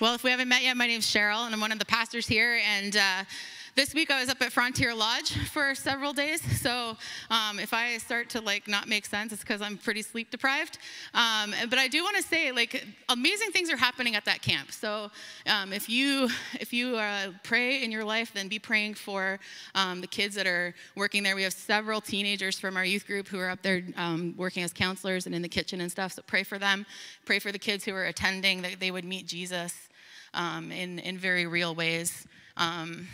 Well, if we haven't met yet, my name's Cheryl, and I'm one of the pastors here. And uh, this week I was up at Frontier Lodge for several days. So um, if I start to like not make sense, it's because I'm pretty sleep deprived. Um, but I do want to say, like, amazing things are happening at that camp. So um, if you if you uh, pray in your life, then be praying for um, the kids that are working there. We have several teenagers from our youth group who are up there um, working as counselors and in the kitchen and stuff. So pray for them. Pray for the kids who are attending that they would meet Jesus um, in, in very real ways. Um,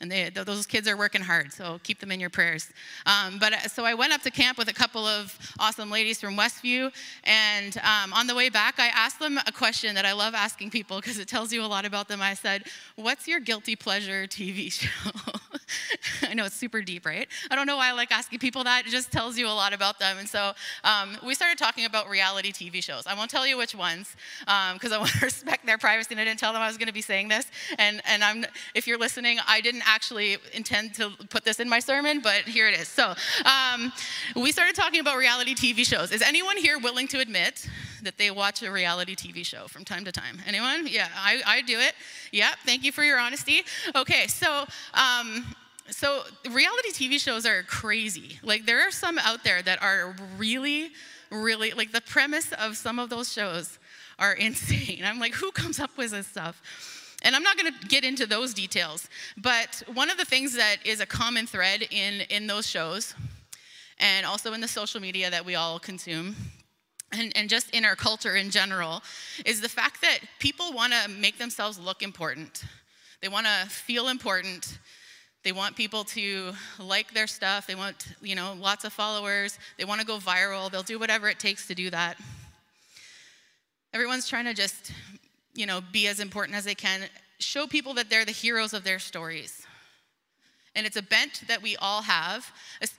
and they, those kids are working hard, so keep them in your prayers. Um, but uh, so I went up to camp with a couple of awesome ladies from Westview, and um, on the way back, I asked them a question that I love asking people because it tells you a lot about them. I said, "What's your guilty pleasure TV show?" I know it's super deep, right? I don't know why I like asking people that. It just tells you a lot about them. And so um, we started talking about reality TV shows. I won't tell you which ones because um, I want to respect their privacy, and I didn't tell them I was going to be saying this. And and I'm if you're listening, I didn't actually intend to put this in my sermon, but here it is. So um, we started talking about reality TV shows. Is anyone here willing to admit that they watch a reality TV show from time to time? Anyone? Yeah, I, I do it. Yep, thank you for your honesty. Okay, so. Um, so reality TV shows are crazy. Like there are some out there that are really, really like the premise of some of those shows are insane. I'm like, who comes up with this stuff? And I'm not going to get into those details, but one of the things that is a common thread in, in those shows and also in the social media that we all consume and, and just in our culture in general is the fact that people want to make themselves look important. They want to feel important. They want people to like their stuff. They want, you know, lots of followers. They want to go viral. They'll do whatever it takes to do that. Everyone's trying to just you know, be as important as they can, show people that they're the heroes of their stories. And it's a bent that we all have.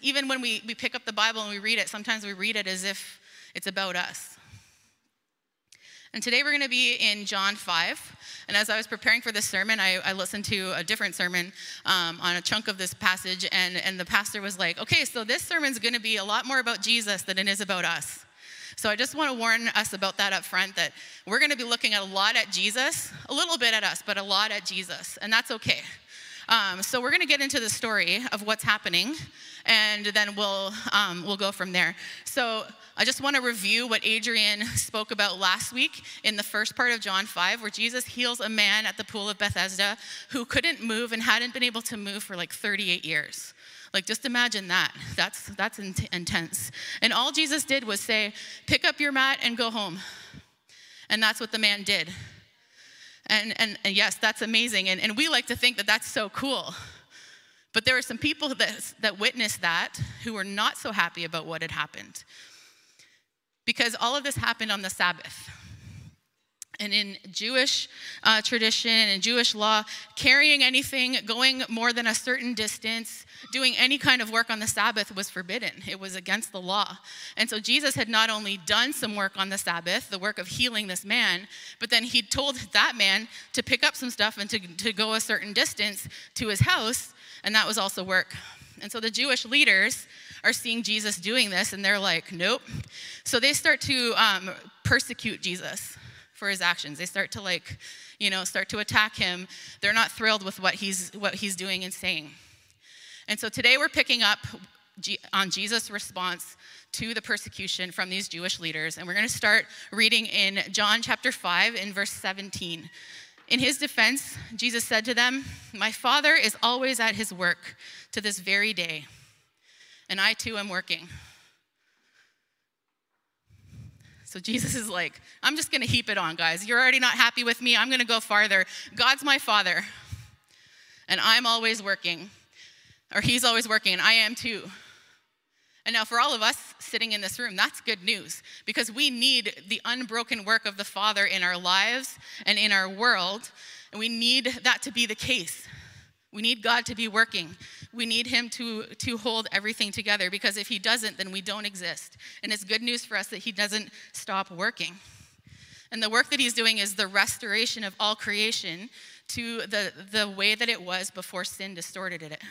Even when we, we pick up the Bible and we read it, sometimes we read it as if it's about us. And today we're going to be in John 5. And as I was preparing for this sermon, I, I listened to a different sermon um, on a chunk of this passage. And, and the pastor was like, okay, so this sermon's going to be a lot more about Jesus than it is about us. So I just want to warn us about that up front that we're going to be looking at a lot at Jesus, a little bit at us, but a lot at Jesus, and that's okay. Um, so we're going to get into the story of what's happening, and then we'll um, we'll go from there. So I just want to review what Adrian spoke about last week in the first part of John 5, where Jesus heals a man at the pool of Bethesda who couldn't move and hadn't been able to move for like 38 years. Like, just imagine that. That's, that's in- intense. And all Jesus did was say, Pick up your mat and go home. And that's what the man did. And, and, and yes, that's amazing. And, and we like to think that that's so cool. But there were some people that, that witnessed that who were not so happy about what had happened. Because all of this happened on the Sabbath. And in Jewish uh, tradition and Jewish law, carrying anything, going more than a certain distance, doing any kind of work on the Sabbath was forbidden. It was against the law. And so Jesus had not only done some work on the Sabbath, the work of healing this man, but then he told that man to pick up some stuff and to, to go a certain distance to his house, and that was also work. And so the Jewish leaders are seeing Jesus doing this, and they're like, nope. So they start to um, persecute Jesus for his actions. They start to like, you know, start to attack him. They're not thrilled with what he's what he's doing and saying. And so today we're picking up on Jesus' response to the persecution from these Jewish leaders. And we're going to start reading in John chapter 5 in verse 17. In his defense, Jesus said to them, My Father is always at his work to this very day, and I too am working. So Jesus is like, I'm just going to heap it on, guys. You're already not happy with me. I'm going to go farther. God's my Father, and I'm always working or he's always working, and I am too. And now, for all of us sitting in this room, that's good news because we need the unbroken work of the Father in our lives and in our world, and we need that to be the case. We need God to be working. We need Him to, to hold everything together because if He doesn't, then we don't exist. And it's good news for us that He doesn't stop working. And the work that He's doing is the restoration of all creation to the, the way that it was before sin distorted it.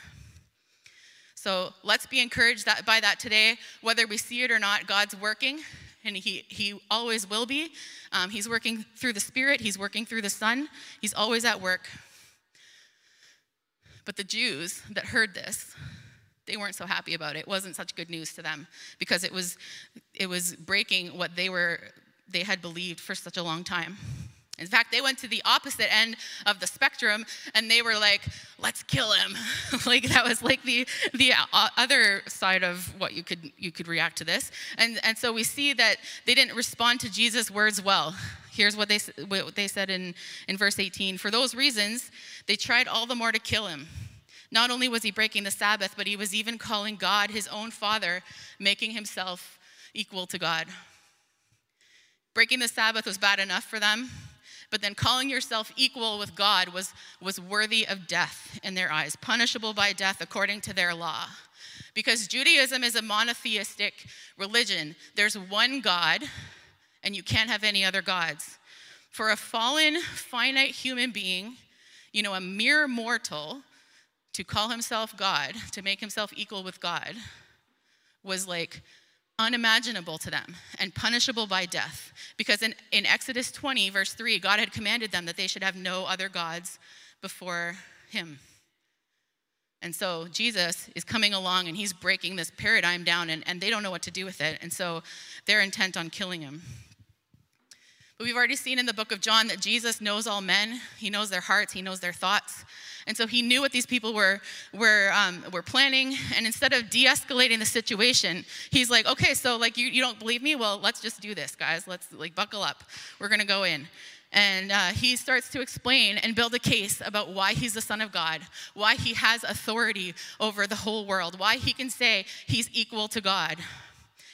So let's be encouraged that, by that today. Whether we see it or not, God's working and he, he always will be. Um, he's working through the Spirit, he's working through the Son, he's always at work. But the Jews that heard this, they weren't so happy about it. It wasn't such good news to them because it was, it was breaking what they, were, they had believed for such a long time. In fact, they went to the opposite end of the spectrum and they were like, let's kill him. like that was like the, the other side of what you could, you could react to this. And, and so we see that they didn't respond to Jesus' words well. Here's what they, what they said in, in verse 18. For those reasons, they tried all the more to kill him. Not only was he breaking the Sabbath, but he was even calling God his own father, making himself equal to God. Breaking the Sabbath was bad enough for them, but then calling yourself equal with God was, was worthy of death in their eyes, punishable by death according to their law. Because Judaism is a monotheistic religion, there's one God, and you can't have any other gods. For a fallen, finite human being, you know, a mere mortal, to call himself God, to make himself equal with God, was like unimaginable to them and punishable by death. Because in, in Exodus 20, verse 3, God had commanded them that they should have no other gods before him. And so Jesus is coming along and he's breaking this paradigm down, and, and they don't know what to do with it. And so they're intent on killing him. But we've already seen in the book of John that Jesus knows all men, he knows their hearts, he knows their thoughts. And so he knew what these people were, were, um, were planning. And instead of de escalating the situation, he's like, okay, so like you, you don't believe me? Well, let's just do this, guys. Let's like buckle up. We're going to go in. And uh, he starts to explain and build a case about why he's the Son of God, why he has authority over the whole world, why he can say he's equal to God,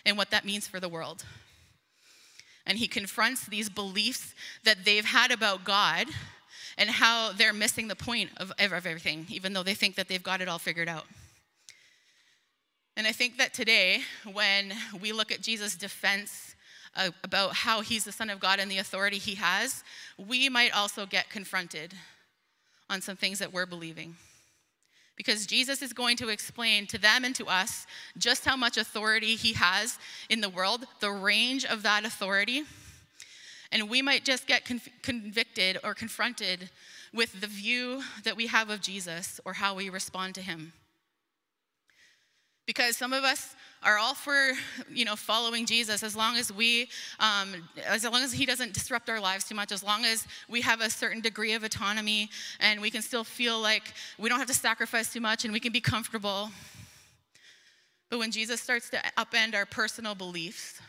and what that means for the world. And he confronts these beliefs that they've had about God and how they're missing the point of, of everything, even though they think that they've got it all figured out. And I think that today, when we look at Jesus' defense uh, about how he's the Son of God and the authority he has, we might also get confronted on some things that we're believing. Because Jesus is going to explain to them and to us just how much authority he has in the world, the range of that authority and we might just get conv- convicted or confronted with the view that we have of Jesus or how we respond to him. Because some of us are all for, you know, following Jesus as long as we, um, as long as he doesn't disrupt our lives too much, as long as we have a certain degree of autonomy and we can still feel like we don't have to sacrifice too much and we can be comfortable. But when Jesus starts to upend our personal beliefs,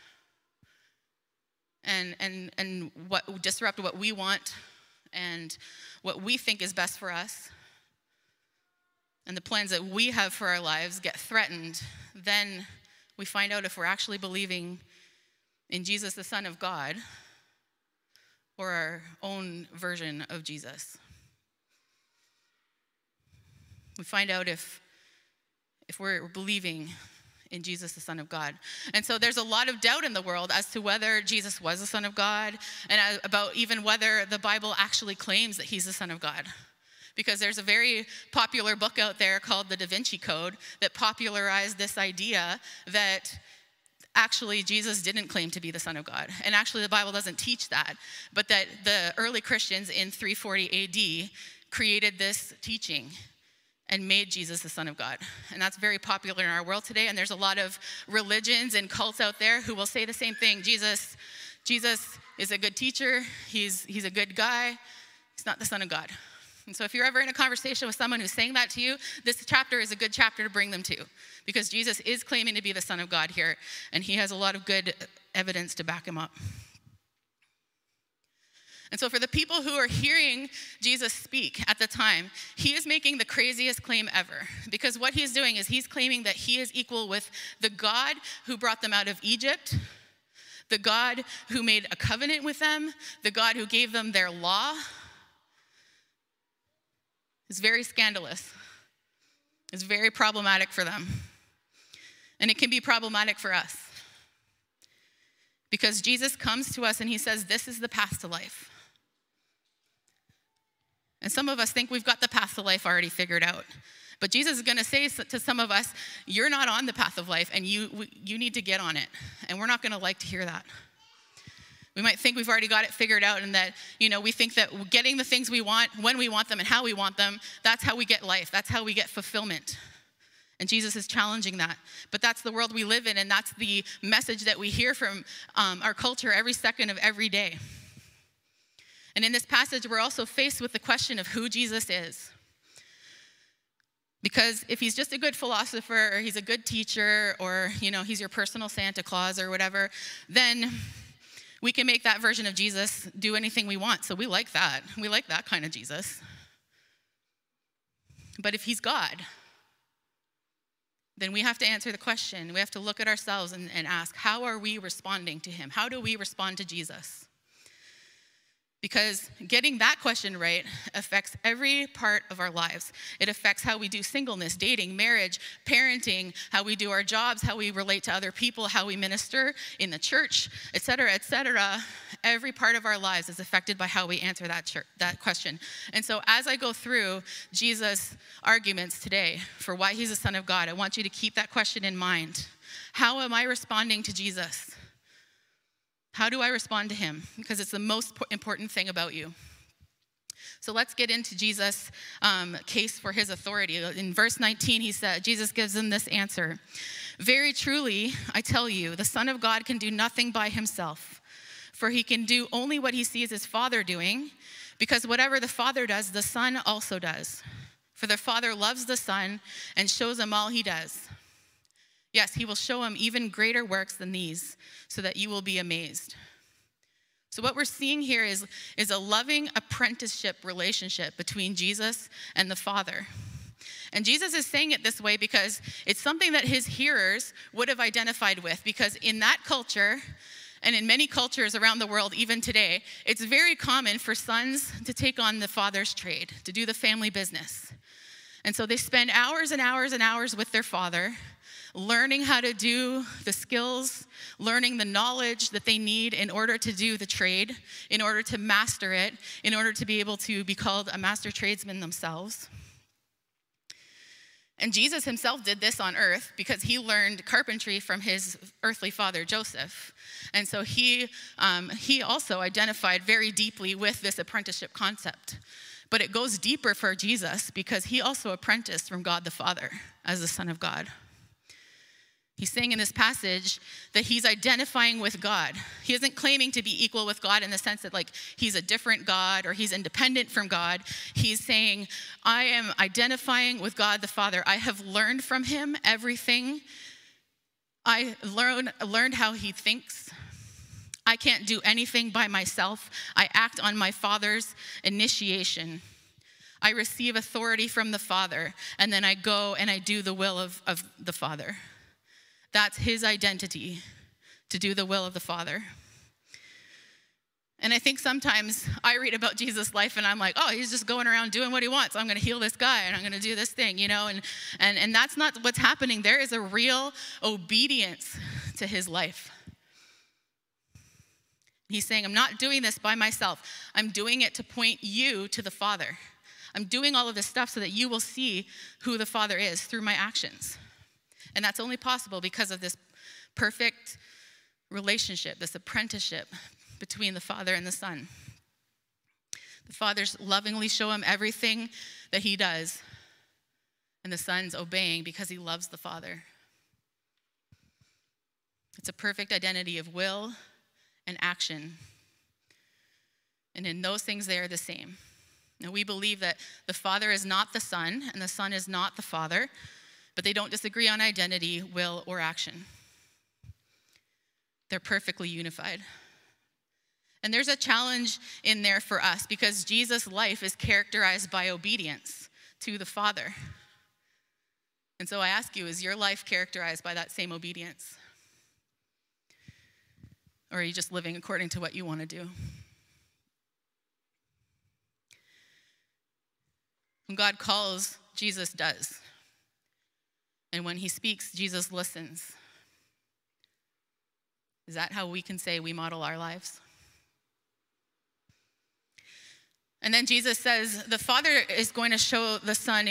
and, and, and what, disrupt what we want and what we think is best for us, and the plans that we have for our lives get threatened, then we find out if we're actually believing in Jesus, the Son of God, or our own version of Jesus. We find out if, if we're believing in Jesus, the Son of God. And so there's a lot of doubt in the world as to whether Jesus was the Son of God and about even whether the Bible actually claims that he's the Son of God. Because there's a very popular book out there called The Da Vinci Code that popularized this idea that actually Jesus didn't claim to be the Son of God. And actually, the Bible doesn't teach that, but that the early Christians in 340 AD created this teaching and made Jesus the Son of God. And that's very popular in our world today. And there's a lot of religions and cults out there who will say the same thing. Jesus, Jesus is a good teacher, he's, he's a good guy, he's not the Son of God. And so if you're ever in a conversation with someone who's saying that to you, this chapter is a good chapter to bring them to. Because Jesus is claiming to be the Son of God here, and he has a lot of good evidence to back him up. And so, for the people who are hearing Jesus speak at the time, he is making the craziest claim ever. Because what he's doing is he's claiming that he is equal with the God who brought them out of Egypt, the God who made a covenant with them, the God who gave them their law. It's very scandalous, it's very problematic for them. And it can be problematic for us. Because Jesus comes to us and he says, This is the path to life. And some of us think we've got the path to life already figured out. But Jesus is going to say to some of us, You're not on the path of life, and you, you need to get on it. And we're not going to like to hear that. We might think we've already got it figured out, and that, you know, we think that getting the things we want, when we want them, and how we want them, that's how we get life. That's how we get fulfillment. And Jesus is challenging that. But that's the world we live in, and that's the message that we hear from um, our culture every second of every day. And in this passage, we're also faced with the question of who Jesus is. Because if he's just a good philosopher or he's a good teacher or you know he's your personal Santa Claus or whatever, then we can make that version of Jesus do anything we want. So we like that. We like that kind of Jesus. But if he's God, then we have to answer the question. We have to look at ourselves and, and ask, how are we responding to him? How do we respond to Jesus? Because getting that question right affects every part of our lives. It affects how we do singleness, dating, marriage, parenting, how we do our jobs, how we relate to other people, how we minister in the church, et cetera, et cetera. Every part of our lives is affected by how we answer that, church, that question. And so, as I go through Jesus' arguments today for why he's the Son of God, I want you to keep that question in mind. How am I responding to Jesus? How do I respond to him? Because it's the most important thing about you. So let's get into Jesus' um, case for his authority. In verse 19, he said, Jesus gives him this answer Very truly, I tell you, the Son of God can do nothing by himself, for he can do only what he sees his Father doing, because whatever the Father does, the Son also does. For the Father loves the Son and shows him all he does. Yes, he will show him even greater works than these, so that you will be amazed. So, what we're seeing here is, is a loving apprenticeship relationship between Jesus and the Father. And Jesus is saying it this way because it's something that his hearers would have identified with, because in that culture, and in many cultures around the world, even today, it's very common for sons to take on the father's trade, to do the family business. And so they spend hours and hours and hours with their father learning how to do the skills, learning the knowledge that they need in order to do the trade, in order to master it, in order to be able to be called a master tradesman themselves. And Jesus himself did this on earth because he learned carpentry from his earthly father, Joseph. And so he, um, he also identified very deeply with this apprenticeship concept. But it goes deeper for Jesus because he also apprenticed from God the Father as the Son of God. He's saying in this passage that he's identifying with God. He isn't claiming to be equal with God in the sense that, like, he's a different God or he's independent from God. He's saying, I am identifying with God the Father. I have learned from him everything. I learn, learned how he thinks. I can't do anything by myself. I act on my Father's initiation. I receive authority from the Father, and then I go and I do the will of, of the Father. That's his identity to do the will of the Father. And I think sometimes I read about Jesus' life and I'm like, oh, he's just going around doing what he wants. I'm going to heal this guy and I'm going to do this thing, you know? And, and, and that's not what's happening. There is a real obedience to his life. He's saying, I'm not doing this by myself, I'm doing it to point you to the Father. I'm doing all of this stuff so that you will see who the Father is through my actions. And that's only possible because of this perfect relationship, this apprenticeship between the Father and the Son. The Father's lovingly show him everything that he does, and the Son's obeying because he loves the Father. It's a perfect identity of will and action. And in those things, they are the same. Now, we believe that the Father is not the Son, and the Son is not the Father, but they don't disagree on identity, will, or action. They're perfectly unified. And there's a challenge in there for us because Jesus' life is characterized by obedience to the Father. And so I ask you, is your life characterized by that same obedience? Or are you just living according to what you want to do? When God calls, Jesus does. And when he speaks, Jesus listens. Is that how we can say we model our lives? And then Jesus says, The Father is going to show the Son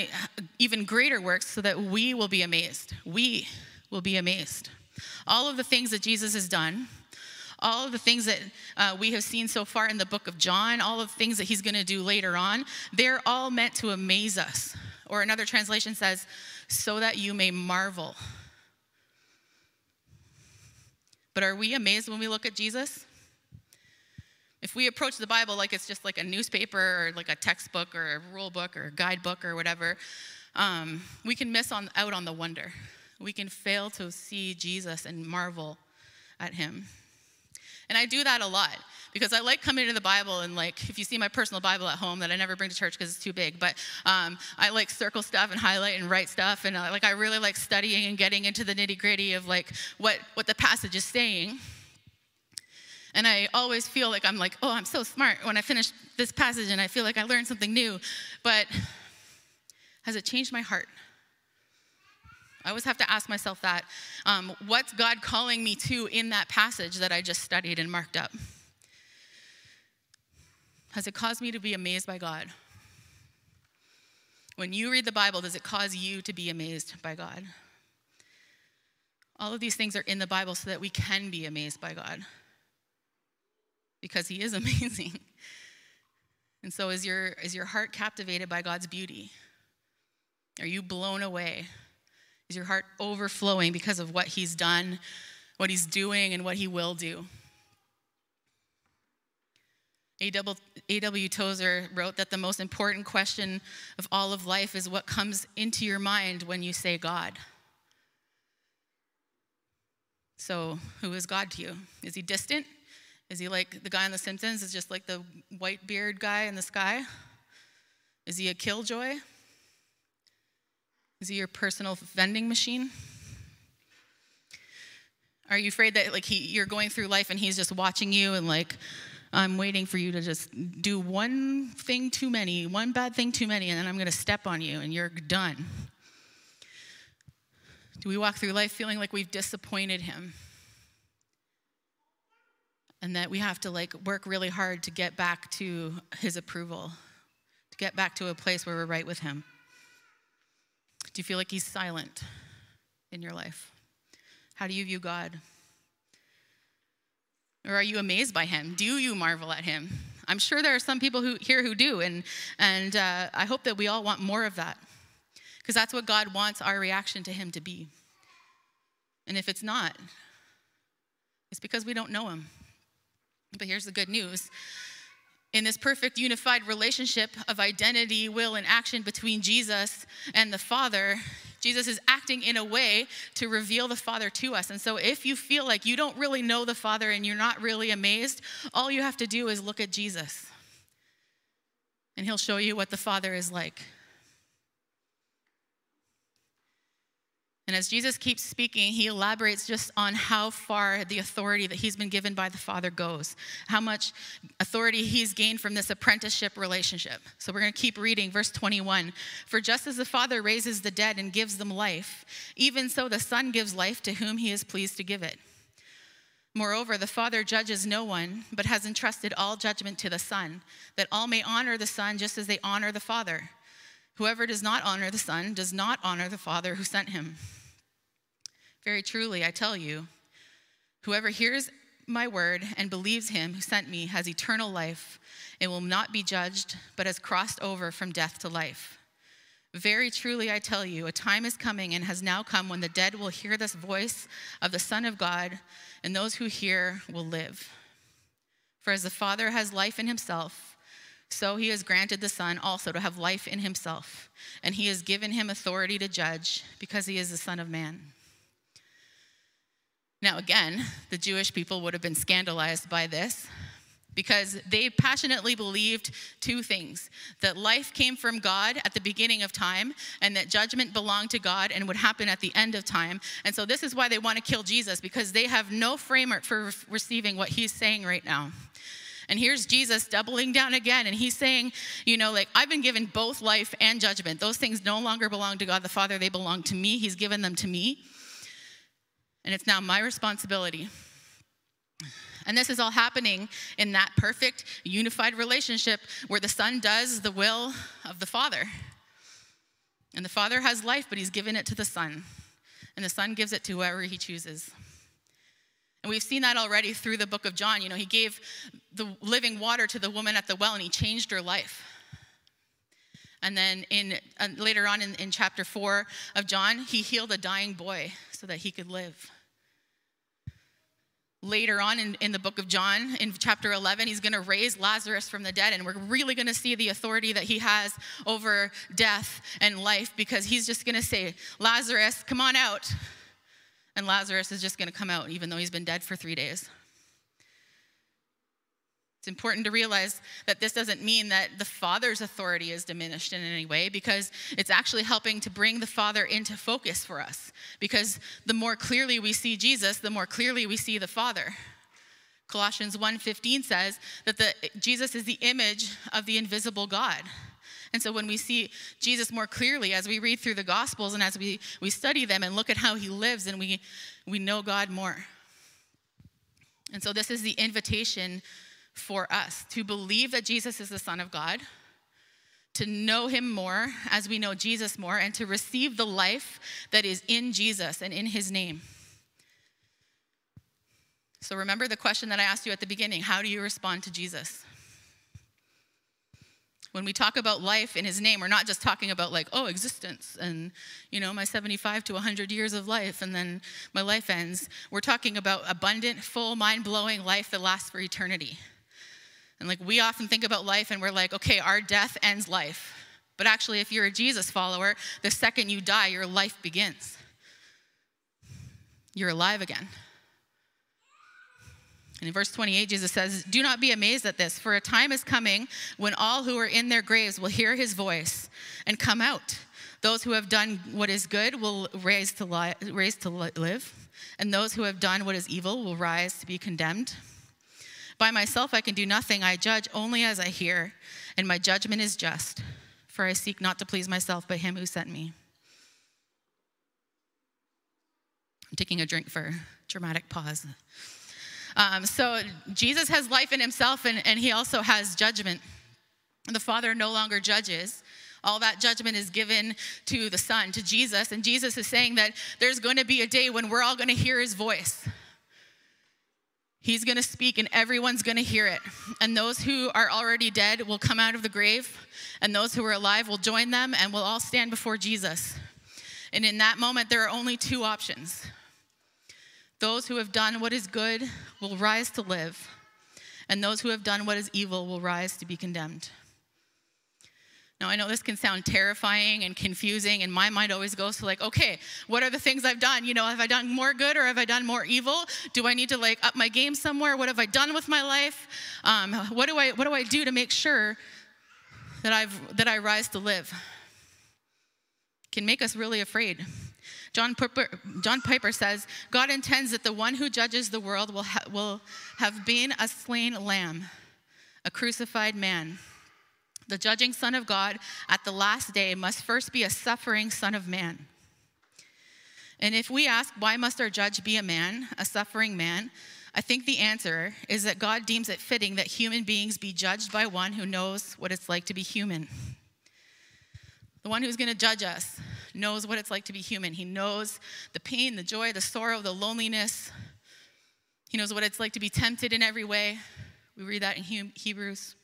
even greater works so that we will be amazed. We will be amazed. All of the things that Jesus has done, all of the things that uh, we have seen so far in the book of John, all of the things that he's going to do later on, they're all meant to amaze us. Or another translation says, so that you may marvel. But are we amazed when we look at Jesus? If we approach the Bible like it's just like a newspaper or like a textbook or a rule book or a guidebook or whatever, um, we can miss on, out on the wonder. We can fail to see Jesus and marvel at him. And I do that a lot because I like coming to the Bible and like if you see my personal Bible at home that I never bring to church because it's too big, but um, I like circle stuff and highlight and write stuff and uh, like I really like studying and getting into the nitty gritty of like what what the passage is saying. And I always feel like I'm like, oh, I'm so smart when I finish this passage and I feel like I learned something new. But has it changed my heart? I always have to ask myself that. Um, what's God calling me to in that passage that I just studied and marked up? Has it caused me to be amazed by God? When you read the Bible, does it cause you to be amazed by God? All of these things are in the Bible so that we can be amazed by God because He is amazing. And so, is your, is your heart captivated by God's beauty? Are you blown away is your heart overflowing because of what he's done, what he's doing, and what he will do? A.W. Tozer wrote that the most important question of all of life is what comes into your mind when you say God. So, who is God to you? Is he distant? Is he like the guy on The Simpsons? Is just like the white beard guy in the sky? Is he a killjoy? Is he your personal vending machine? Are you afraid that like he, you're going through life and he's just watching you and like, I'm waiting for you to just do one thing too many, one bad thing too many, and then I'm going to step on you and you're done? Do we walk through life feeling like we've disappointed him? And that we have to like work really hard to get back to his approval, to get back to a place where we're right with him. Do you feel like He's silent in your life? How do you view God? Or are you amazed by Him? Do you marvel at Him? I'm sure there are some people who, here who do, and, and uh, I hope that we all want more of that because that's what God wants our reaction to Him to be. And if it's not, it's because we don't know Him. But here's the good news in this perfect unified relationship of identity, will, and action between Jesus and the Father, Jesus is acting in a way to reveal the Father to us. And so, if you feel like you don't really know the Father and you're not really amazed, all you have to do is look at Jesus, and He'll show you what the Father is like. And as Jesus keeps speaking, he elaborates just on how far the authority that he's been given by the Father goes, how much authority he's gained from this apprenticeship relationship. So we're going to keep reading verse 21. For just as the Father raises the dead and gives them life, even so the Son gives life to whom he is pleased to give it. Moreover, the Father judges no one, but has entrusted all judgment to the Son, that all may honor the Son just as they honor the Father. Whoever does not honor the Son does not honor the Father who sent him. Very truly, I tell you, whoever hears my word and believes him who sent me has eternal life and will not be judged, but has crossed over from death to life. Very truly, I tell you, a time is coming and has now come when the dead will hear this voice of the Son of God, and those who hear will live. For as the Father has life in himself, so he has granted the Son also to have life in himself, and he has given him authority to judge because he is the Son of Man. Now, again, the Jewish people would have been scandalized by this because they passionately believed two things that life came from God at the beginning of time, and that judgment belonged to God and would happen at the end of time. And so, this is why they want to kill Jesus because they have no framework for receiving what he's saying right now. And here's Jesus doubling down again. And he's saying, you know, like, I've been given both life and judgment. Those things no longer belong to God the Father, they belong to me. He's given them to me. And it's now my responsibility And this is all happening in that perfect, unified relationship where the Son does the will of the Father. And the Father has life, but He's given it to the Son. And the Son gives it to whoever He chooses. And we've seen that already through the book of John. You know, He gave the living water to the woman at the well and He changed her life. And then in, uh, later on in, in chapter 4 of John, He healed a dying boy so that he could live later on in, in the book of John, in chapter 11, he's going to raise Lazarus from the dead. And we're really going to see the authority that he has over death and life because he's just going to say, Lazarus, come on out. And Lazarus is just going to come out, even though he's been dead for three days. It's important to realize that this doesn't mean that the Father's authority is diminished in any way because it's actually helping to bring the Father into focus for us. Because the more clearly we see Jesus, the more clearly we see the Father. Colossians 1:15 says that the, Jesus is the image of the invisible God. And so when we see Jesus more clearly as we read through the Gospels and as we, we study them and look at how he lives, and we, we know God more. And so this is the invitation for us to believe that Jesus is the Son of God, to know him more as we know Jesus more, and to receive the life that is in Jesus and in his name. So remember the question that I asked you at the beginning how do you respond to Jesus? When we talk about life in his name, we're not just talking about like, oh, existence and, you know, my 75 to 100 years of life and then my life ends. We're talking about abundant, full, mind blowing life that lasts for eternity. And like we often think about life and we're like, okay, our death ends life. But actually, if you're a Jesus follower, the second you die, your life begins. You're alive again. In verse 28, Jesus says, Do not be amazed at this, for a time is coming when all who are in their graves will hear his voice and come out. Those who have done what is good will raise to, li- raise to live, and those who have done what is evil will rise to be condemned. By myself I can do nothing. I judge only as I hear, and my judgment is just, for I seek not to please myself, but him who sent me. I'm taking a drink for dramatic pause. Um, so Jesus has life in himself, and, and he also has judgment. The Father no longer judges. All that judgment is given to the Son, to Jesus. And Jesus is saying that there's going to be a day when we're all going to hear his voice. He's going to speak and everyone's going to hear it. And those who are already dead will come out of the grave, and those who are alive will join them, and we'll all stand before Jesus. And in that moment, there are only two options those who have done what is good will rise to live, and those who have done what is evil will rise to be condemned. Now, I know this can sound terrifying and confusing, and my mind always goes to like, okay, what are the things I've done? You know, have I done more good or have I done more evil? Do I need to like up my game somewhere? What have I done with my life? Um, what do I what do I do to make sure that I've that I rise to live? Can make us really afraid. John Piper, John Piper says, God intends that the one who judges the world will, ha- will have been a slain lamb, a crucified man. The judging Son of God at the last day must first be a suffering Son of Man. And if we ask, why must our judge be a man, a suffering man? I think the answer is that God deems it fitting that human beings be judged by one who knows what it's like to be human. The one who's going to judge us knows what it's like to be human. He knows the pain, the joy, the sorrow, the loneliness. He knows what it's like to be tempted in every way. We read that in Hebrews.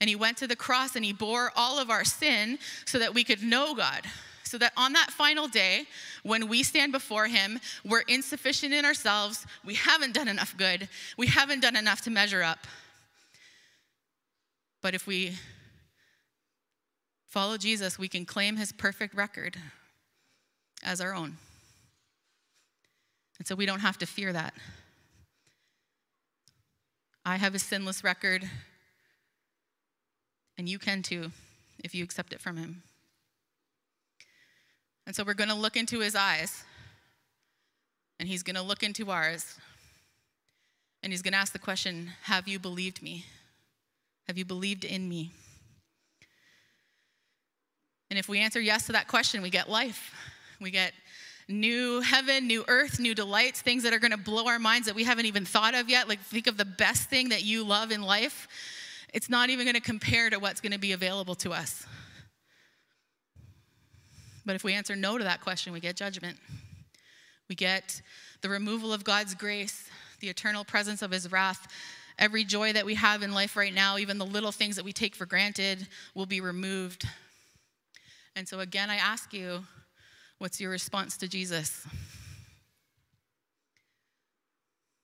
And he went to the cross and he bore all of our sin so that we could know God. So that on that final day, when we stand before him, we're insufficient in ourselves. We haven't done enough good. We haven't done enough to measure up. But if we follow Jesus, we can claim his perfect record as our own. And so we don't have to fear that. I have a sinless record and you can too if you accept it from Him. And so we're going to look into His eyes, and He's going to look into ours. And He's going to ask the question Have you believed me? Have you believed in me? And if we answer yes to that question, we get life. We get new heaven, new earth, new delights, things that are going to blow our minds that we haven't even thought of yet. Like, think of the best thing that you love in life. It's not even going to compare to what's going to be available to us. But if we answer no to that question, we get judgment. We get the removal of God's grace, the eternal presence of his wrath. Every joy that we have in life right now, even the little things that we take for granted, will be removed. And so, again, I ask you, what's your response to Jesus?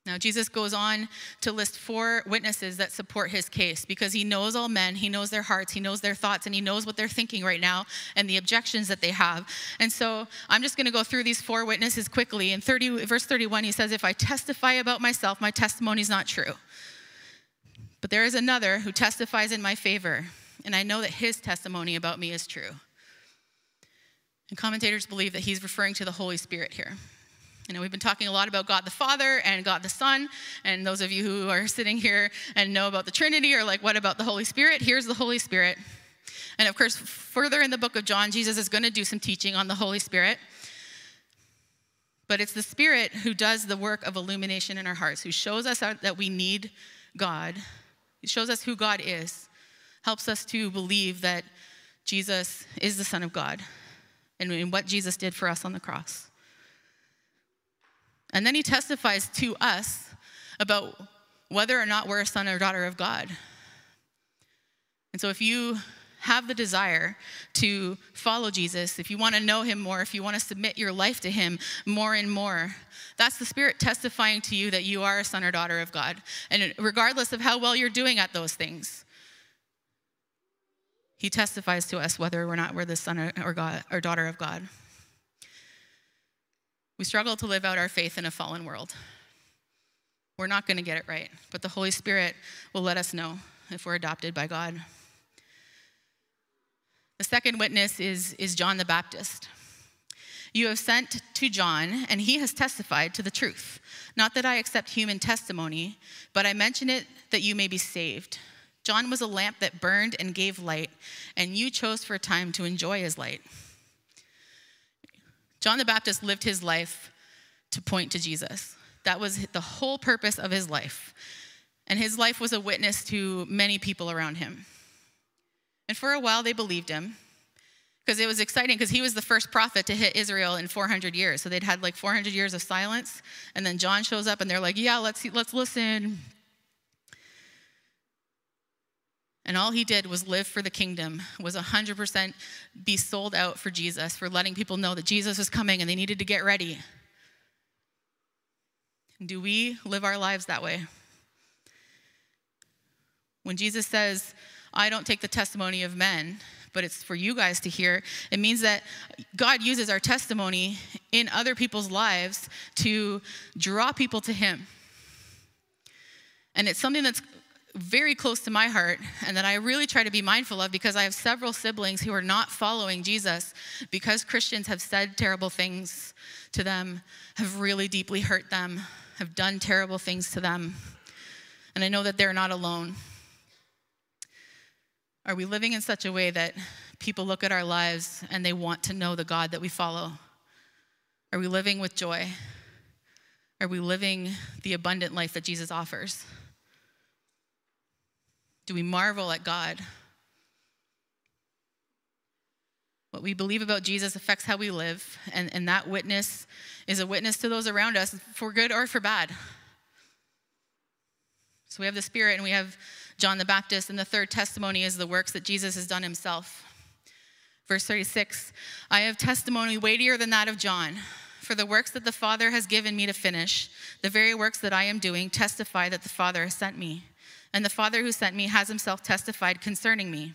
Now, Jesus goes on to list four witnesses that support his case because he knows all men, he knows their hearts, he knows their thoughts, and he knows what they're thinking right now and the objections that they have. And so I'm just going to go through these four witnesses quickly. In 30, verse 31, he says, If I testify about myself, my testimony is not true. But there is another who testifies in my favor, and I know that his testimony about me is true. And commentators believe that he's referring to the Holy Spirit here. You know, we've been talking a lot about God the Father and God the Son. And those of you who are sitting here and know about the Trinity are like, what about the Holy Spirit? Here's the Holy Spirit. And of course, further in the book of John, Jesus is going to do some teaching on the Holy Spirit. But it's the Spirit who does the work of illumination in our hearts, who shows us that we need God. He shows us who God is, helps us to believe that Jesus is the Son of God and what Jesus did for us on the cross. And then he testifies to us about whether or not we're a son or daughter of God. And so if you have the desire to follow Jesus, if you want to know him more, if you want to submit your life to him more and more, that's the Spirit testifying to you that you are a son or daughter of God. And regardless of how well you're doing at those things, he testifies to us whether or not we're the son or, God, or daughter of God. We struggle to live out our faith in a fallen world. We're not going to get it right, but the Holy Spirit will let us know if we're adopted by God. The second witness is, is John the Baptist. You have sent to John, and he has testified to the truth. Not that I accept human testimony, but I mention it that you may be saved. John was a lamp that burned and gave light, and you chose for a time to enjoy his light. John the Baptist lived his life to point to Jesus. That was the whole purpose of his life. And his life was a witness to many people around him. And for a while, they believed him because it was exciting because he was the first prophet to hit Israel in 400 years. So they'd had like 400 years of silence. And then John shows up and they're like, yeah, let's, let's listen. And all he did was live for the kingdom, was 100% be sold out for Jesus, for letting people know that Jesus was coming and they needed to get ready. Do we live our lives that way? When Jesus says, I don't take the testimony of men, but it's for you guys to hear, it means that God uses our testimony in other people's lives to draw people to Him. And it's something that's very close to my heart and that I really try to be mindful of because I have several siblings who are not following Jesus because Christians have said terrible things to them, have really deeply hurt them, have done terrible things to them. And I know that they're not alone. Are we living in such a way that people look at our lives and they want to know the God that we follow? Are we living with joy? Are we living the abundant life that Jesus offers? Do we marvel at God? What we believe about Jesus affects how we live, and, and that witness is a witness to those around us for good or for bad. So we have the Spirit and we have John the Baptist, and the third testimony is the works that Jesus has done himself. Verse 36 I have testimony weightier than that of John. For the works that the Father has given me to finish, the very works that I am doing, testify that the Father has sent me and the Father who sent me has himself testified concerning me.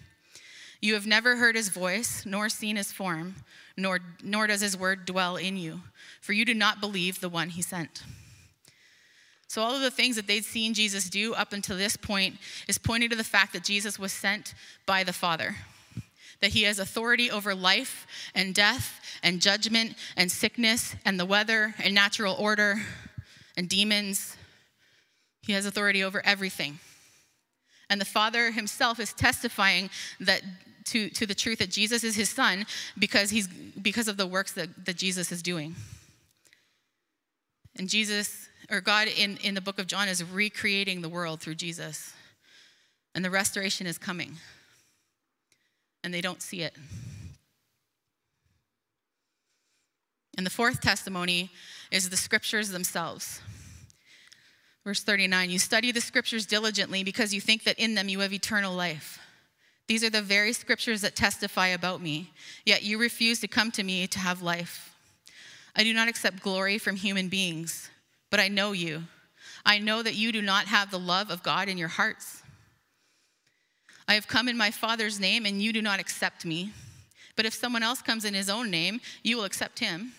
You have never heard his voice, nor seen his form, nor, nor does his word dwell in you, for you do not believe the one he sent. So, all of the things that they'd seen Jesus do up until this point is pointing to the fact that Jesus was sent by the Father, that he has authority over life and death and judgment and sickness and the weather and natural order and demons. He has authority over everything. And the Father himself is testifying that to, to the truth that Jesus is his son because, he's, because of the works that, that Jesus is doing. And Jesus, or God in, in the book of John, is recreating the world through Jesus. And the restoration is coming. And they don't see it. And the fourth testimony is the scriptures themselves. Verse 39 You study the scriptures diligently because you think that in them you have eternal life. These are the very scriptures that testify about me, yet you refuse to come to me to have life. I do not accept glory from human beings, but I know you. I know that you do not have the love of God in your hearts. I have come in my Father's name, and you do not accept me. But if someone else comes in his own name, you will accept him.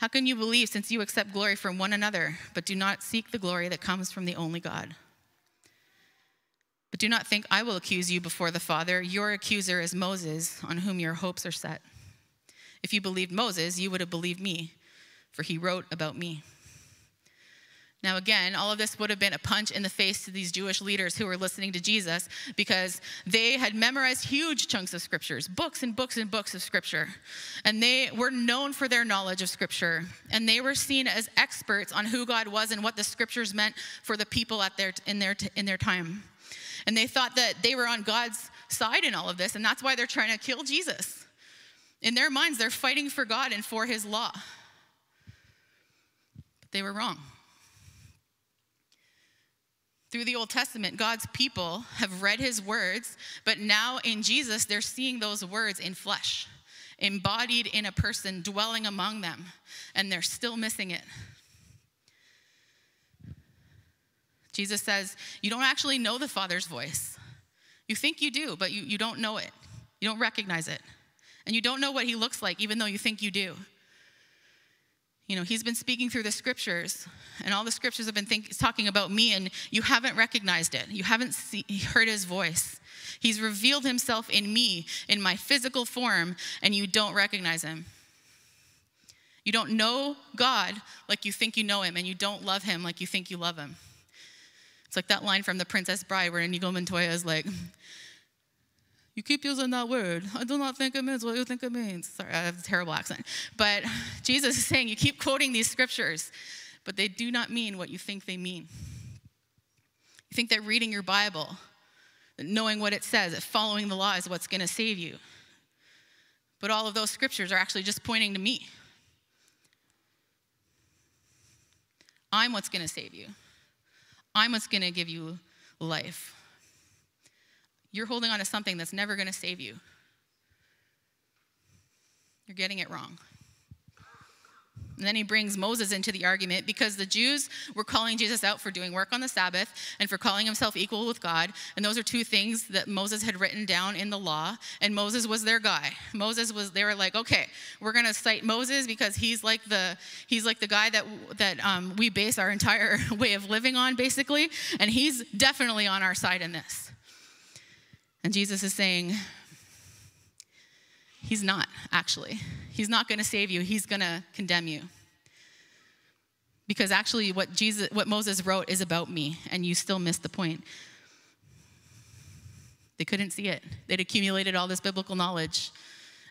How can you believe since you accept glory from one another, but do not seek the glory that comes from the only God? But do not think I will accuse you before the Father. Your accuser is Moses, on whom your hopes are set. If you believed Moses, you would have believed me, for he wrote about me. Now, again, all of this would have been a punch in the face to these Jewish leaders who were listening to Jesus because they had memorized huge chunks of scriptures, books and books and books of scripture. And they were known for their knowledge of scripture. And they were seen as experts on who God was and what the scriptures meant for the people at their, in, their, in their time. And they thought that they were on God's side in all of this. And that's why they're trying to kill Jesus. In their minds, they're fighting for God and for his law. But they were wrong. Through the Old Testament, God's people have read his words, but now in Jesus, they're seeing those words in flesh, embodied in a person dwelling among them, and they're still missing it. Jesus says, You don't actually know the Father's voice. You think you do, but you, you don't know it. You don't recognize it. And you don't know what he looks like, even though you think you do. You know, he's been speaking through the scriptures, and all the scriptures have been think, talking about me, and you haven't recognized it. You haven't see, heard his voice. He's revealed himself in me, in my physical form, and you don't recognize him. You don't know God like you think you know him, and you don't love him like you think you love him. It's like that line from The Princess Bride where Inigo Montoya is like, you keep using that word. I do not think it means what you think it means. Sorry, I have a terrible accent. But Jesus is saying, you keep quoting these scriptures, but they do not mean what you think they mean. You think that reading your Bible, knowing what it says, that following the law is what's going to save you. But all of those scriptures are actually just pointing to me. I'm what's going to save you. I'm what's going to give you life. You're holding on to something that's never going to save you. You're getting it wrong. And then he brings Moses into the argument because the Jews were calling Jesus out for doing work on the Sabbath and for calling himself equal with God. And those are two things that Moses had written down in the law. And Moses was their guy. Moses was, they were like, okay, we're going to cite Moses because he's like the, he's like the guy that, that um, we base our entire way of living on, basically. And he's definitely on our side in this. And Jesus is saying, He's not, actually. He's not going to save you, He's going to condemn you. Because actually, what, Jesus, what Moses wrote is about me, and you still missed the point. They couldn't see it. They'd accumulated all this biblical knowledge,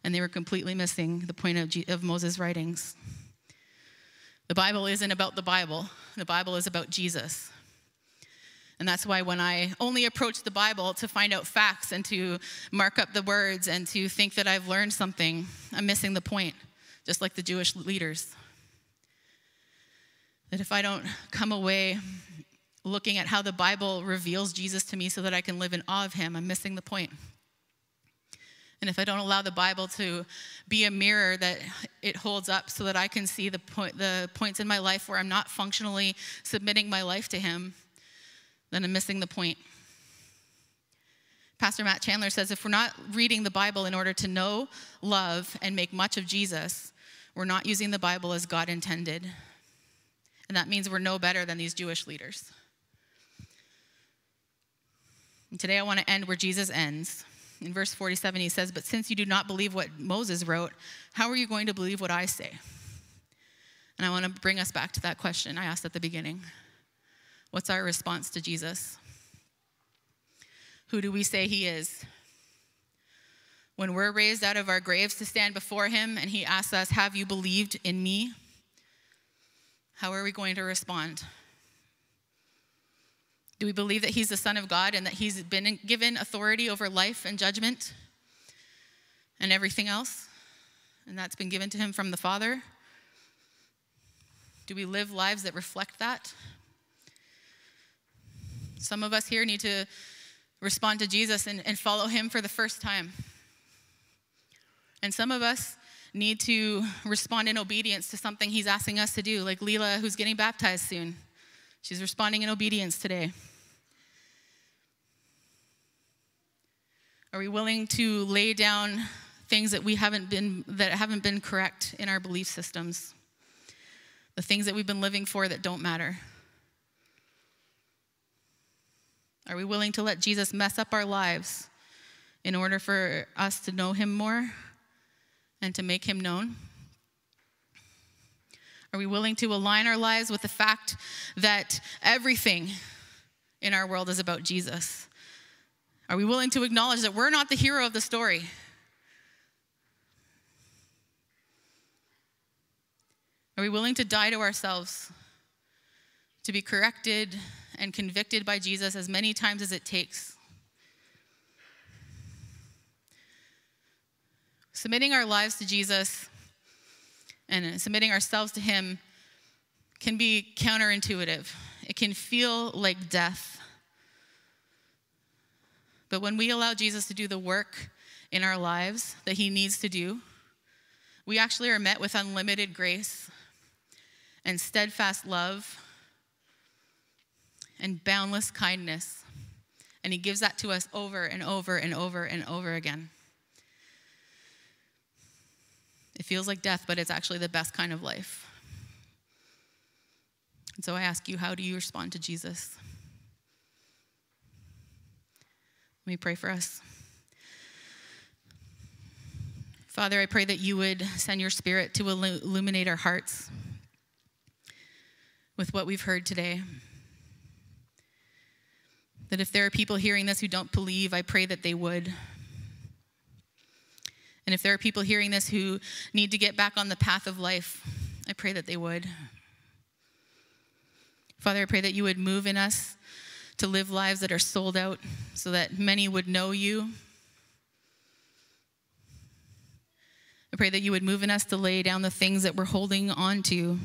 and they were completely missing the point of, of Moses' writings. The Bible isn't about the Bible, the Bible is about Jesus. And that's why when I only approach the Bible to find out facts and to mark up the words and to think that I've learned something, I'm missing the point, just like the Jewish leaders. That if I don't come away looking at how the Bible reveals Jesus to me so that I can live in awe of him, I'm missing the point. And if I don't allow the Bible to be a mirror that it holds up so that I can see the, point, the points in my life where I'm not functionally submitting my life to Him, then I'm missing the point. Pastor Matt Chandler says if we're not reading the Bible in order to know, love, and make much of Jesus, we're not using the Bible as God intended. And that means we're no better than these Jewish leaders. And today I want to end where Jesus ends. In verse 47, he says, But since you do not believe what Moses wrote, how are you going to believe what I say? And I want to bring us back to that question I asked at the beginning. What's our response to Jesus? Who do we say he is? When we're raised out of our graves to stand before him and he asks us, Have you believed in me? How are we going to respond? Do we believe that he's the Son of God and that he's been given authority over life and judgment and everything else? And that's been given to him from the Father? Do we live lives that reflect that? Some of us here need to respond to Jesus and, and follow him for the first time. And some of us need to respond in obedience to something he's asking us to do, like Leela, who's getting baptized soon. She's responding in obedience today. Are we willing to lay down things that we haven't been that haven't been correct in our belief systems? The things that we've been living for that don't matter. Are we willing to let Jesus mess up our lives in order for us to know him more and to make him known? Are we willing to align our lives with the fact that everything in our world is about Jesus? Are we willing to acknowledge that we're not the hero of the story? Are we willing to die to ourselves, to be corrected and convicted by Jesus as many times as it takes? Submitting our lives to Jesus and submitting ourselves to Him can be counterintuitive. It can feel like death. But when we allow Jesus to do the work in our lives that he needs to do, we actually are met with unlimited grace and steadfast love and boundless kindness. And he gives that to us over and over and over and over again. It feels like death, but it's actually the best kind of life. And so I ask you, how do you respond to Jesus? Let me pray for us. Father, I pray that you would send your spirit to illuminate our hearts with what we've heard today. That if there are people hearing this who don't believe, I pray that they would. And if there are people hearing this who need to get back on the path of life, I pray that they would. Father, I pray that you would move in us to live lives that are sold out so that many would know you. I pray that you would move in us to lay down the things that we're holding on to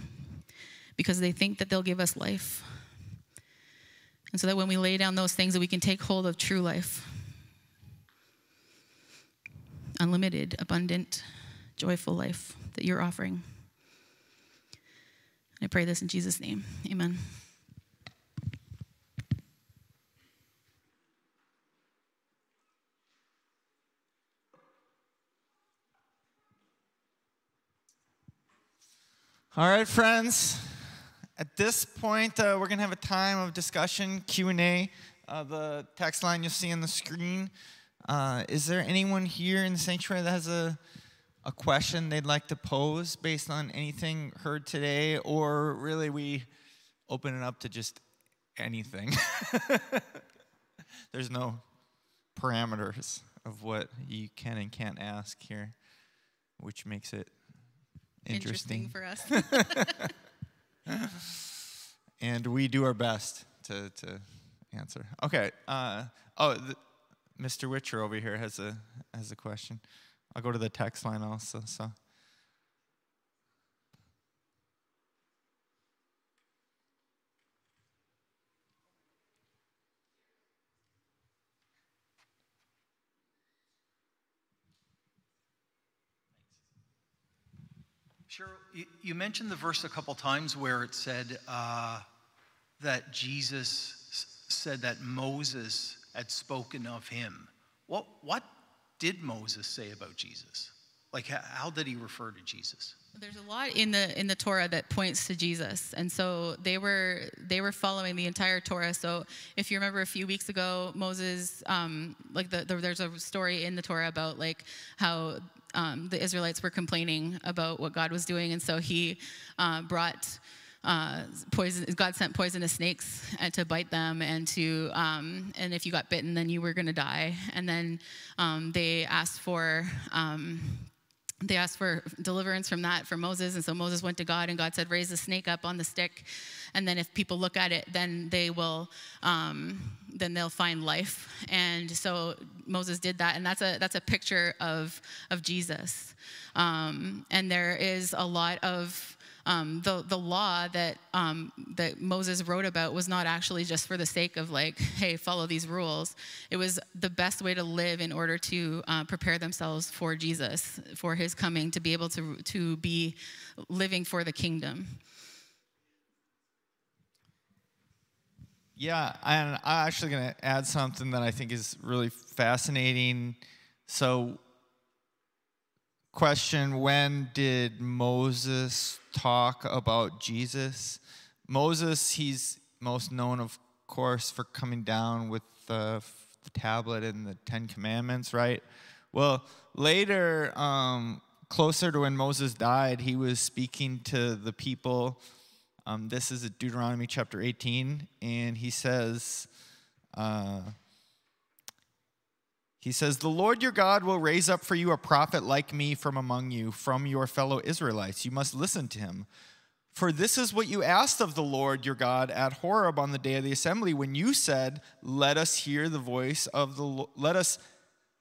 because they think that they'll give us life. And so that when we lay down those things that we can take hold of true life. Unlimited, abundant, joyful life that you're offering. I pray this in Jesus' name. Amen. All right, friends. At this point, uh, we're going to have a time of discussion, Q&A. Uh, the text line you'll see on the screen. Uh, is there anyone here in the sanctuary that has a, a question they'd like to pose based on anything heard today? Or really, we open it up to just anything? There's no parameters of what you can and can't ask here, which makes it interesting, interesting for us. and we do our best to, to answer. Okay. Uh, oh, the, Mr. Witcher over here has a has a question. I'll go to the text line also. So. Cheryl, you mentioned the verse a couple times where it said uh, that Jesus said that Moses had spoken of him. What, what did Moses say about Jesus? Like, how did he refer to Jesus? There's a lot in the in the Torah that points to Jesus, and so they were they were following the entire Torah. So if you remember a few weeks ago, Moses, um, like the, the, there's a story in the Torah about like how um, the Israelites were complaining about what God was doing, and so he uh, brought. Uh, poison, God sent poisonous snakes uh, to bite them, and to um, and if you got bitten, then you were going to die. And then um, they asked for um, they asked for deliverance from that for Moses. And so Moses went to God, and God said, Raise the snake up on the stick. And then if people look at it, then they will, um, then they'll find life. And so Moses did that. And that's a, that's a picture of, of Jesus. Um, and there is a lot of, um, the, the law that, um, that Moses wrote about was not actually just for the sake of like, hey, follow these rules. It was the best way to live in order to uh, prepare themselves for Jesus, for his coming, to be able to, to be living for the kingdom. Yeah, and I'm actually going to add something that I think is really fascinating. So, question when did Moses talk about Jesus? Moses, he's most known, of course, for coming down with the, the tablet and the Ten Commandments, right? Well, later, um, closer to when Moses died, he was speaking to the people. Um, this is Deuteronomy chapter 18, and he says, uh, he says, The Lord your God will raise up for you a prophet like me from among you, from your fellow Israelites. You must listen to him. For this is what you asked of the Lord your God at Horeb on the day of the assembly, when you said, Let us hear the voice of the let us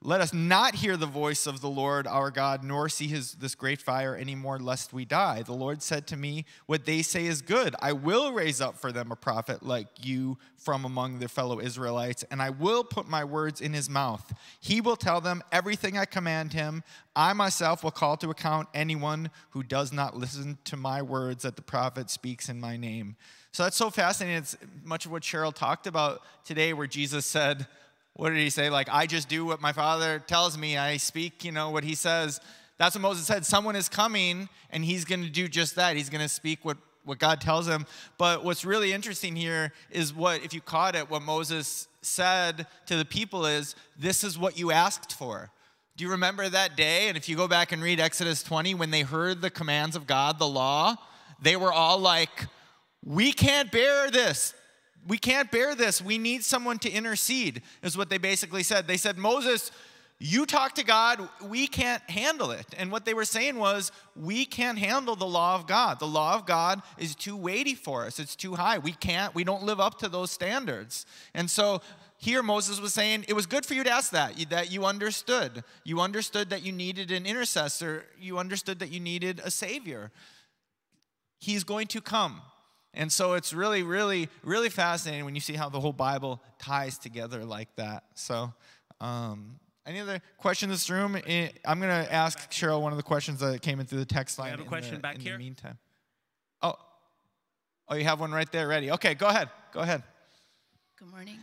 let us not hear the voice of the Lord our God, nor see his, this great fire anymore, lest we die. The Lord said to me, What they say is good. I will raise up for them a prophet like you from among their fellow Israelites, and I will put my words in his mouth. He will tell them everything I command him. I myself will call to account anyone who does not listen to my words that the prophet speaks in my name. So that's so fascinating. It's much of what Cheryl talked about today, where Jesus said, what did he say? Like, I just do what my father tells me. I speak, you know, what he says. That's what Moses said. Someone is coming and he's going to do just that. He's going to speak what, what God tells him. But what's really interesting here is what, if you caught it, what Moses said to the people is, This is what you asked for. Do you remember that day? And if you go back and read Exodus 20, when they heard the commands of God, the law, they were all like, We can't bear this we can't bear this. We need someone to intercede, is what they basically said. They said, Moses, you talk to God, we can't handle it. And what they were saying was, we can't handle the law of God. The law of God is too weighty for us, it's too high. We can't, we don't live up to those standards. And so here Moses was saying, it was good for you to ask that, that you understood. You understood that you needed an intercessor, you understood that you needed a savior. He's going to come. And so it's really, really, really fascinating when you see how the whole Bible ties together like that. So, um, any other questions in this room? I'm going to ask Cheryl one of the questions that came in through the text line. I have a question the, back in here. the meantime. Oh, oh, you have one right there ready. Okay, go ahead. Go ahead. Good morning.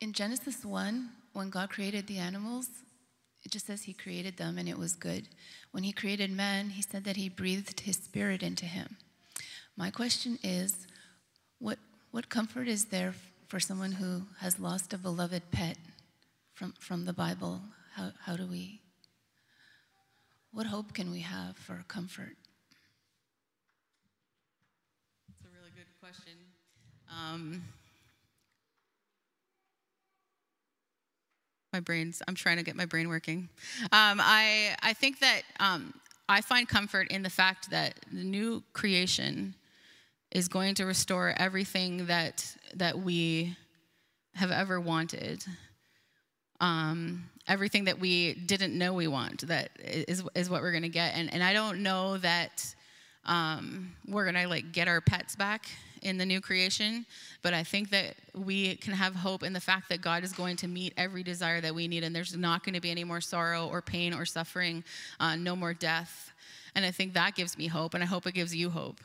In Genesis 1, when God created the animals, it just says he created them and it was good. When he created man, he said that he breathed his spirit into him. My question is what, what comfort is there for someone who has lost a beloved pet from, from the Bible? How, how do we, what hope can we have for comfort? It's a really good question. Um, my brain's, I'm trying to get my brain working. Um, I, I think that um, I find comfort in the fact that the new creation is going to restore everything that that we have ever wanted. Um, everything that we didn't know we want that is is what we're gonna get. And and I don't know that um, we're gonna like get our pets back in the new creation, but I think that we can have hope in the fact that God is going to meet every desire that we need, and there's not going to be any more sorrow or pain or suffering, uh, no more death. And I think that gives me hope, and I hope it gives you hope.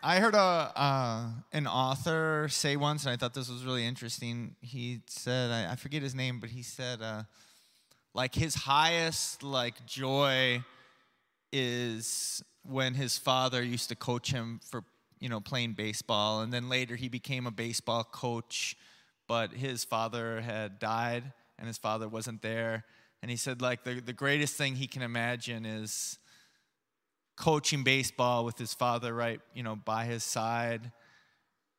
I heard a uh, an author say once, and I thought this was really interesting. He said, I, I forget his name, but he said, uh, like his highest like joy is when his father used to coach him for you know playing baseball, and then later he became a baseball coach, but his father had died, and his father wasn't there, and he said like the the greatest thing he can imagine is coaching baseball with his father right, you know, by his side.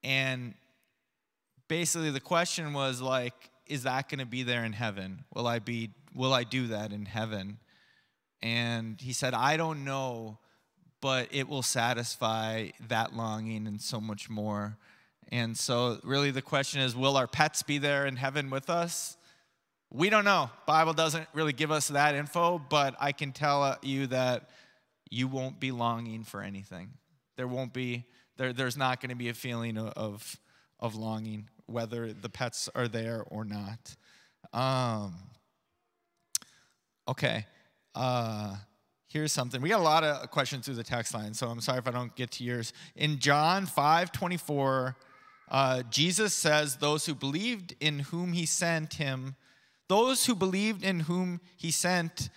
And basically the question was like is that going to be there in heaven? Will I be will I do that in heaven? And he said, I don't know, but it will satisfy that longing and so much more. And so really the question is will our pets be there in heaven with us? We don't know. Bible doesn't really give us that info, but I can tell you that you won't be longing for anything. There won't be there, there's not going to be a feeling of, of longing, whether the pets are there or not. Um, okay. Uh, here's something. We got a lot of questions through the text line, so I'm sorry if I don't get to yours. In John 5 24, uh, Jesus says, Those who believed in whom he sent him, those who believed in whom he sent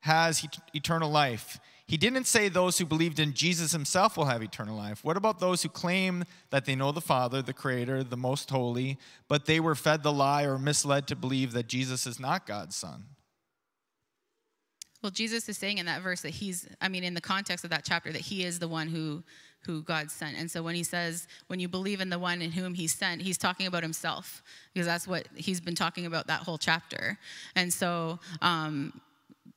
has eternal life. He didn't say those who believed in Jesus himself will have eternal life. What about those who claim that they know the Father, the Creator, the Most Holy, but they were fed the lie or misled to believe that Jesus is not God's Son? Well, Jesus is saying in that verse that he's, I mean, in the context of that chapter, that he is the one who who God sent. And so when he says, when you believe in the one in whom he sent, he's talking about himself because that's what he's been talking about that whole chapter. And so um,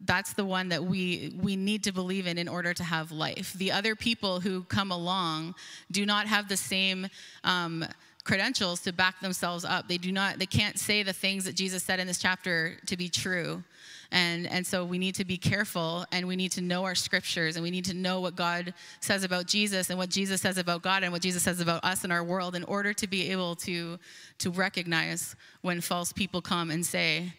that's the one that we we need to believe in in order to have life. The other people who come along do not have the same um, credentials to back themselves up. They do not. They can't say the things that Jesus said in this chapter to be true. And, and so we need to be careful and we need to know our scriptures and we need to know what God says about Jesus and what Jesus says about God and what Jesus says about us and our world in order to be able to, to recognize when false people come and say,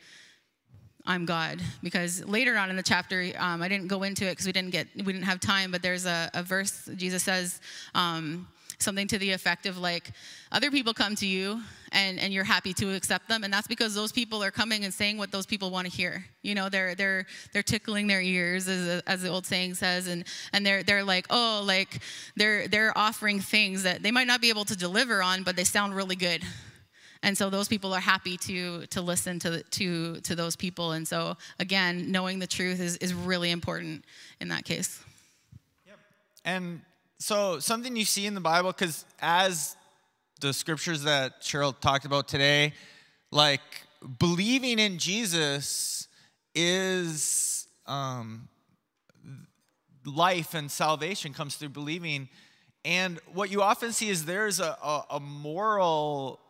I'm God. Because later on in the chapter, um, I didn't go into it because we didn't get we didn't have time. But there's a, a verse Jesus says um, something to the effect of like, other people come to you and and you're happy to accept them, and that's because those people are coming and saying what those people want to hear. You know, they're they're they're tickling their ears, as, as the old saying says, and and they're they're like, oh, like they're they're offering things that they might not be able to deliver on, but they sound really good and so those people are happy to to listen to to to those people. And so again knowing the truth is is really important in that case. Yep. And so something you see in the bible because as the scriptures that cheryl talked about today like believing in jesus is um, life and salvation comes through believing. And what you often see is there's a, a, a moral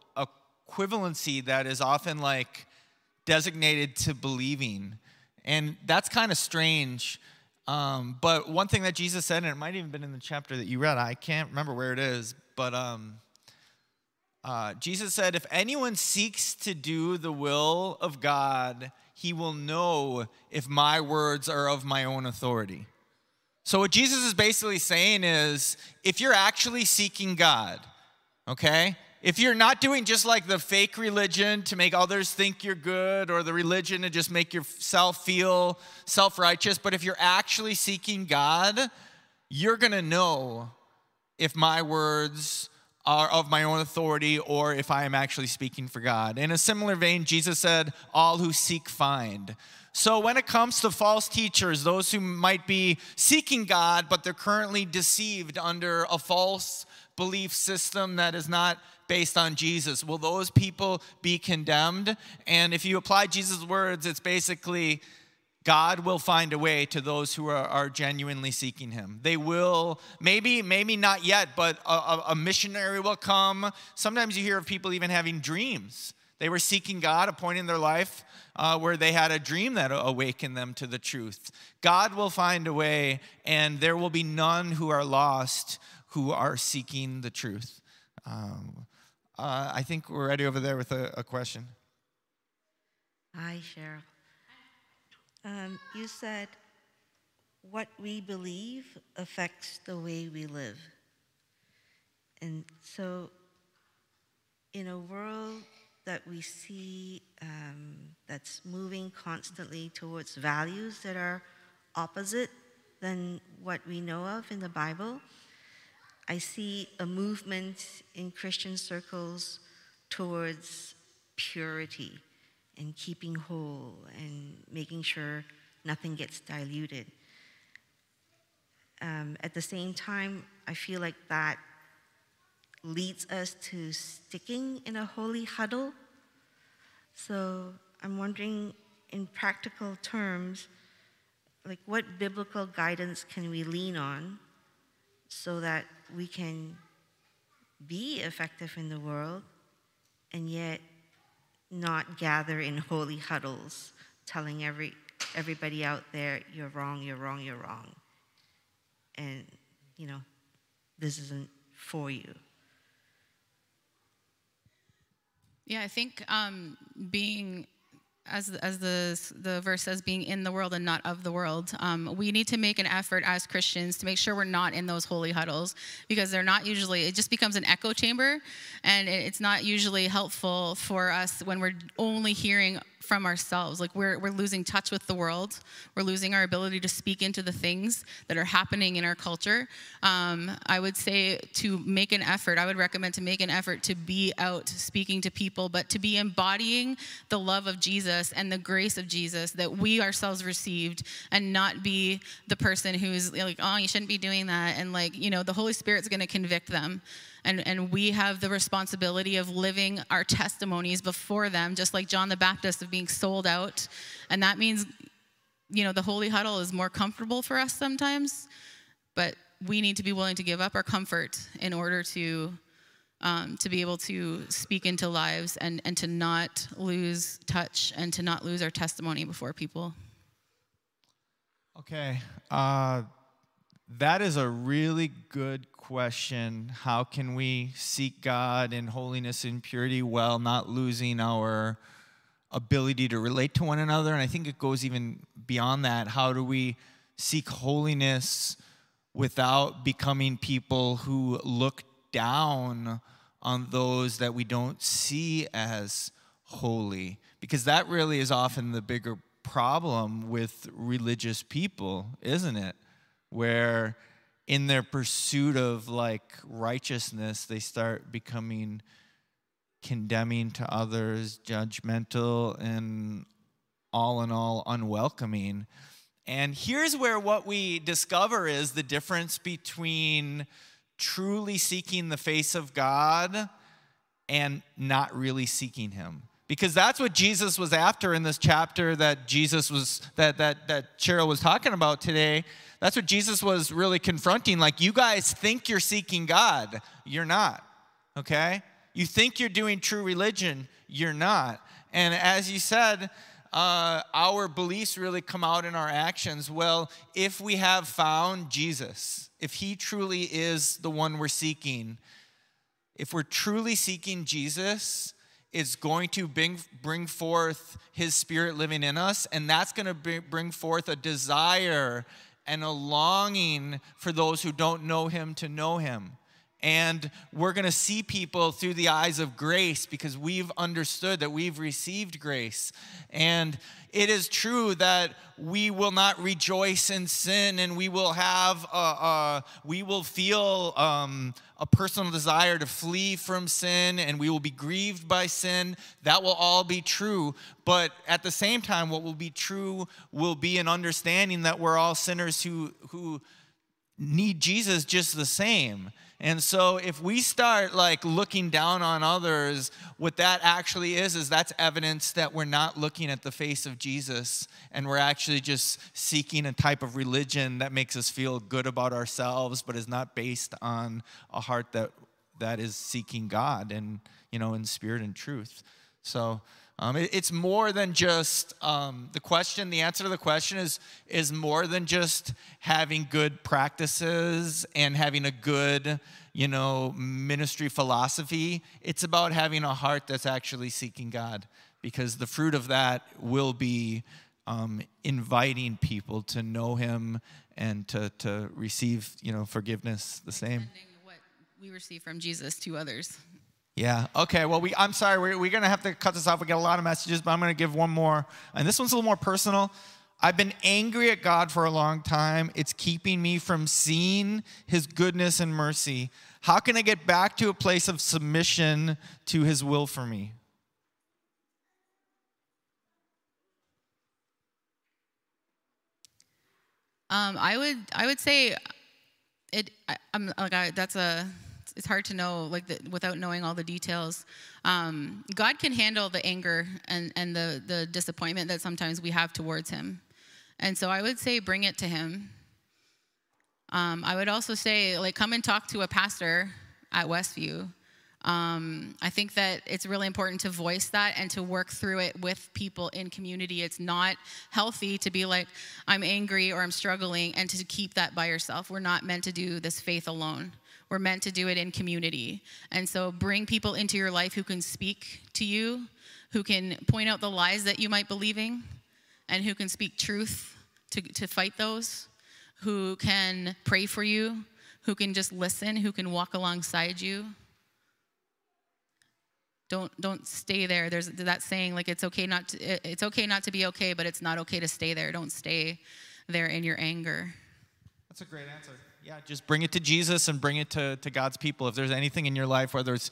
equivalency that is often like designated to believing. And that's kind of strange. Um, but one thing that Jesus said, and it might even been in the chapter that you read, I can't remember where it is, but um, uh, Jesus said, If anyone seeks to do the will of God, he will know if my words are of my own authority. So, what Jesus is basically saying is if you're actually seeking God, okay, if you're not doing just like the fake religion to make others think you're good or the religion to just make yourself feel self righteous, but if you're actually seeking God, you're going to know if my words are of my own authority or if I am actually speaking for God. In a similar vein, Jesus said, All who seek find. So, when it comes to false teachers, those who might be seeking God, but they're currently deceived under a false belief system that is not based on Jesus? Will those people be condemned? And if you apply Jesus' words, it's basically God will find a way to those who are, are genuinely seeking Him. They will, maybe, maybe not yet, but a, a missionary will come. Sometimes you hear of people even having dreams. They were seeking God, a point in their life uh, where they had a dream that awakened them to the truth. God will find a way, and there will be none who are lost who are seeking the truth. Um, uh, I think we're ready over there with a, a question. Hi, Cheryl. Um, you said what we believe affects the way we live. And so, in a world that we see um, that's moving constantly towards values that are opposite than what we know of in the Bible, I see a movement in Christian circles towards purity and keeping whole and making sure nothing gets diluted. Um, at the same time, I feel like that leads us to sticking in a holy huddle So I'm wondering, in practical terms, like what biblical guidance can we lean on so that we can be effective in the world and yet not gather in holy huddles telling every, everybody out there, you're wrong, you're wrong, you're wrong. And, you know, this isn't for you. Yeah, I think um, being as, as the, the verse says, being in the world and not of the world. Um, we need to make an effort as Christians to make sure we're not in those holy huddles because they're not usually, it just becomes an echo chamber and it's not usually helpful for us when we're only hearing from ourselves. Like we're, we're losing touch with the world. We're losing our ability to speak into the things that are happening in our culture. Um, I would say to make an effort, I would recommend to make an effort to be out speaking to people, but to be embodying the love of Jesus and the grace of Jesus that we ourselves received and not be the person who's like, oh, you shouldn't be doing that. And like, you know, the Holy Spirit's going to convict them and, and we have the responsibility of living our testimonies before them, just like John the Baptist of being sold out. And that means, you know, the holy huddle is more comfortable for us sometimes, but we need to be willing to give up our comfort in order to um, to be able to speak into lives and, and to not lose touch and to not lose our testimony before people. Okay. Uh, that is a really good question how can we seek God in holiness and purity while not losing our ability to relate to one another? And I think it goes even beyond that. How do we seek holiness without becoming people who look down on those that we don't see as holy? Because that really is often the bigger problem with religious people, isn't it? Where in their pursuit of like righteousness, they start becoming condemning to others, judgmental, and all in all unwelcoming. And here's where what we discover is the difference between truly seeking the face of God and not really seeking him because that's what Jesus was after in this chapter that Jesus was that that that Cheryl was talking about today. That's what Jesus was really confronting. Like you guys think you're seeking God, you're not. Okay? You think you're doing true religion, you're not. And as you said, uh, our beliefs really come out in our actions. Well, if we have found Jesus, if he truly is the one we're seeking, if we're truly seeking Jesus, is going to bring, bring forth his spirit living in us, and that's going to bring forth a desire and a longing for those who don't know him to know him. And we're going to see people through the eyes of grace because we've understood that we've received grace. And it is true that we will not rejoice in sin and we will have, a, we will feel um, a personal desire to flee from sin and we will be grieved by sin. That will all be true. But at the same time, what will be true will be an understanding that we're all sinners who, who need Jesus just the same. And so if we start like looking down on others, what that actually is is that's evidence that we're not looking at the face of Jesus and we're actually just seeking a type of religion that makes us feel good about ourselves but is not based on a heart that that is seeking God and you know in spirit and truth. So um, it, it's more than just um, the question. The answer to the question is is more than just having good practices and having a good, you know, ministry philosophy. It's about having a heart that's actually seeking God, because the fruit of that will be um, inviting people to know Him and to to receive, you know, forgiveness the same. What we receive from Jesus to others. Yeah. Okay. Well, we, I'm sorry. We're, we're going to have to cut this off. We get a lot of messages, but I'm going to give one more. And this one's a little more personal. I've been angry at God for a long time. It's keeping me from seeing his goodness and mercy. How can I get back to a place of submission to his will for me? Um, I would I would say it. I, am like I, that's a it's hard to know like the, without knowing all the details. Um, God can handle the anger and, and the, the disappointment that sometimes we have towards Him. And so I would say bring it to Him. Um, I would also say, like, come and talk to a pastor at Westview. Um, I think that it's really important to voice that and to work through it with people in community. It's not healthy to be like, I'm angry or I'm struggling and to keep that by yourself. We're not meant to do this faith alone. We're meant to do it in community. And so bring people into your life who can speak to you, who can point out the lies that you might be believing, and who can speak truth to, to fight those, who can pray for you, who can just listen, who can walk alongside you. Don't don't stay there. There's that saying like it's okay not to, it's okay not to be okay, but it's not okay to stay there. Don't stay there in your anger. That's a great answer. Yeah, just bring it to Jesus and bring it to, to God's people. If there's anything in your life, whether it's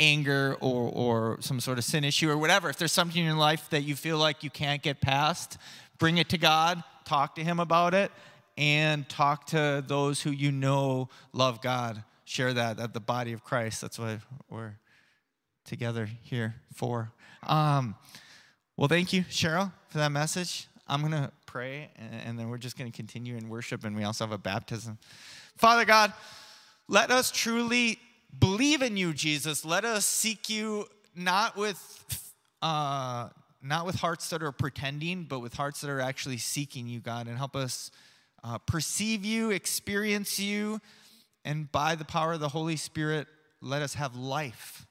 anger or, or some sort of sin issue or whatever, if there's something in your life that you feel like you can't get past, bring it to God, talk to Him about it, and talk to those who you know love God. Share that at the body of Christ. That's what we're together here for. Um, well, thank you, Cheryl, for that message. I'm going to pray, and, then we're just going to continue in worship, and we also have a baptism. Father God, let us truly believe in you, Jesus. Let us seek you not with. Uh, not with hearts that are pretending, but with hearts that are actually seeking you, God, and help us uh, perceive you, experience you, and by the power of the Holy Spirit, let us have life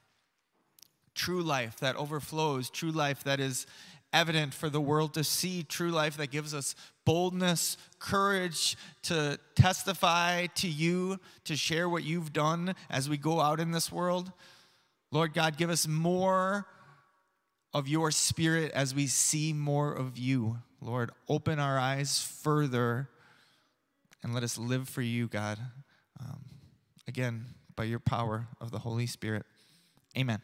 true life that overflows, true life that is evident for the world to see, true life that gives us boldness, courage to testify to you, to share what you've done as we go out in this world. Lord God, give us more of your spirit as we see more of you. Lord, open our eyes further and let us live for you, God. Um, again, by your power of the Holy Spirit. Amen.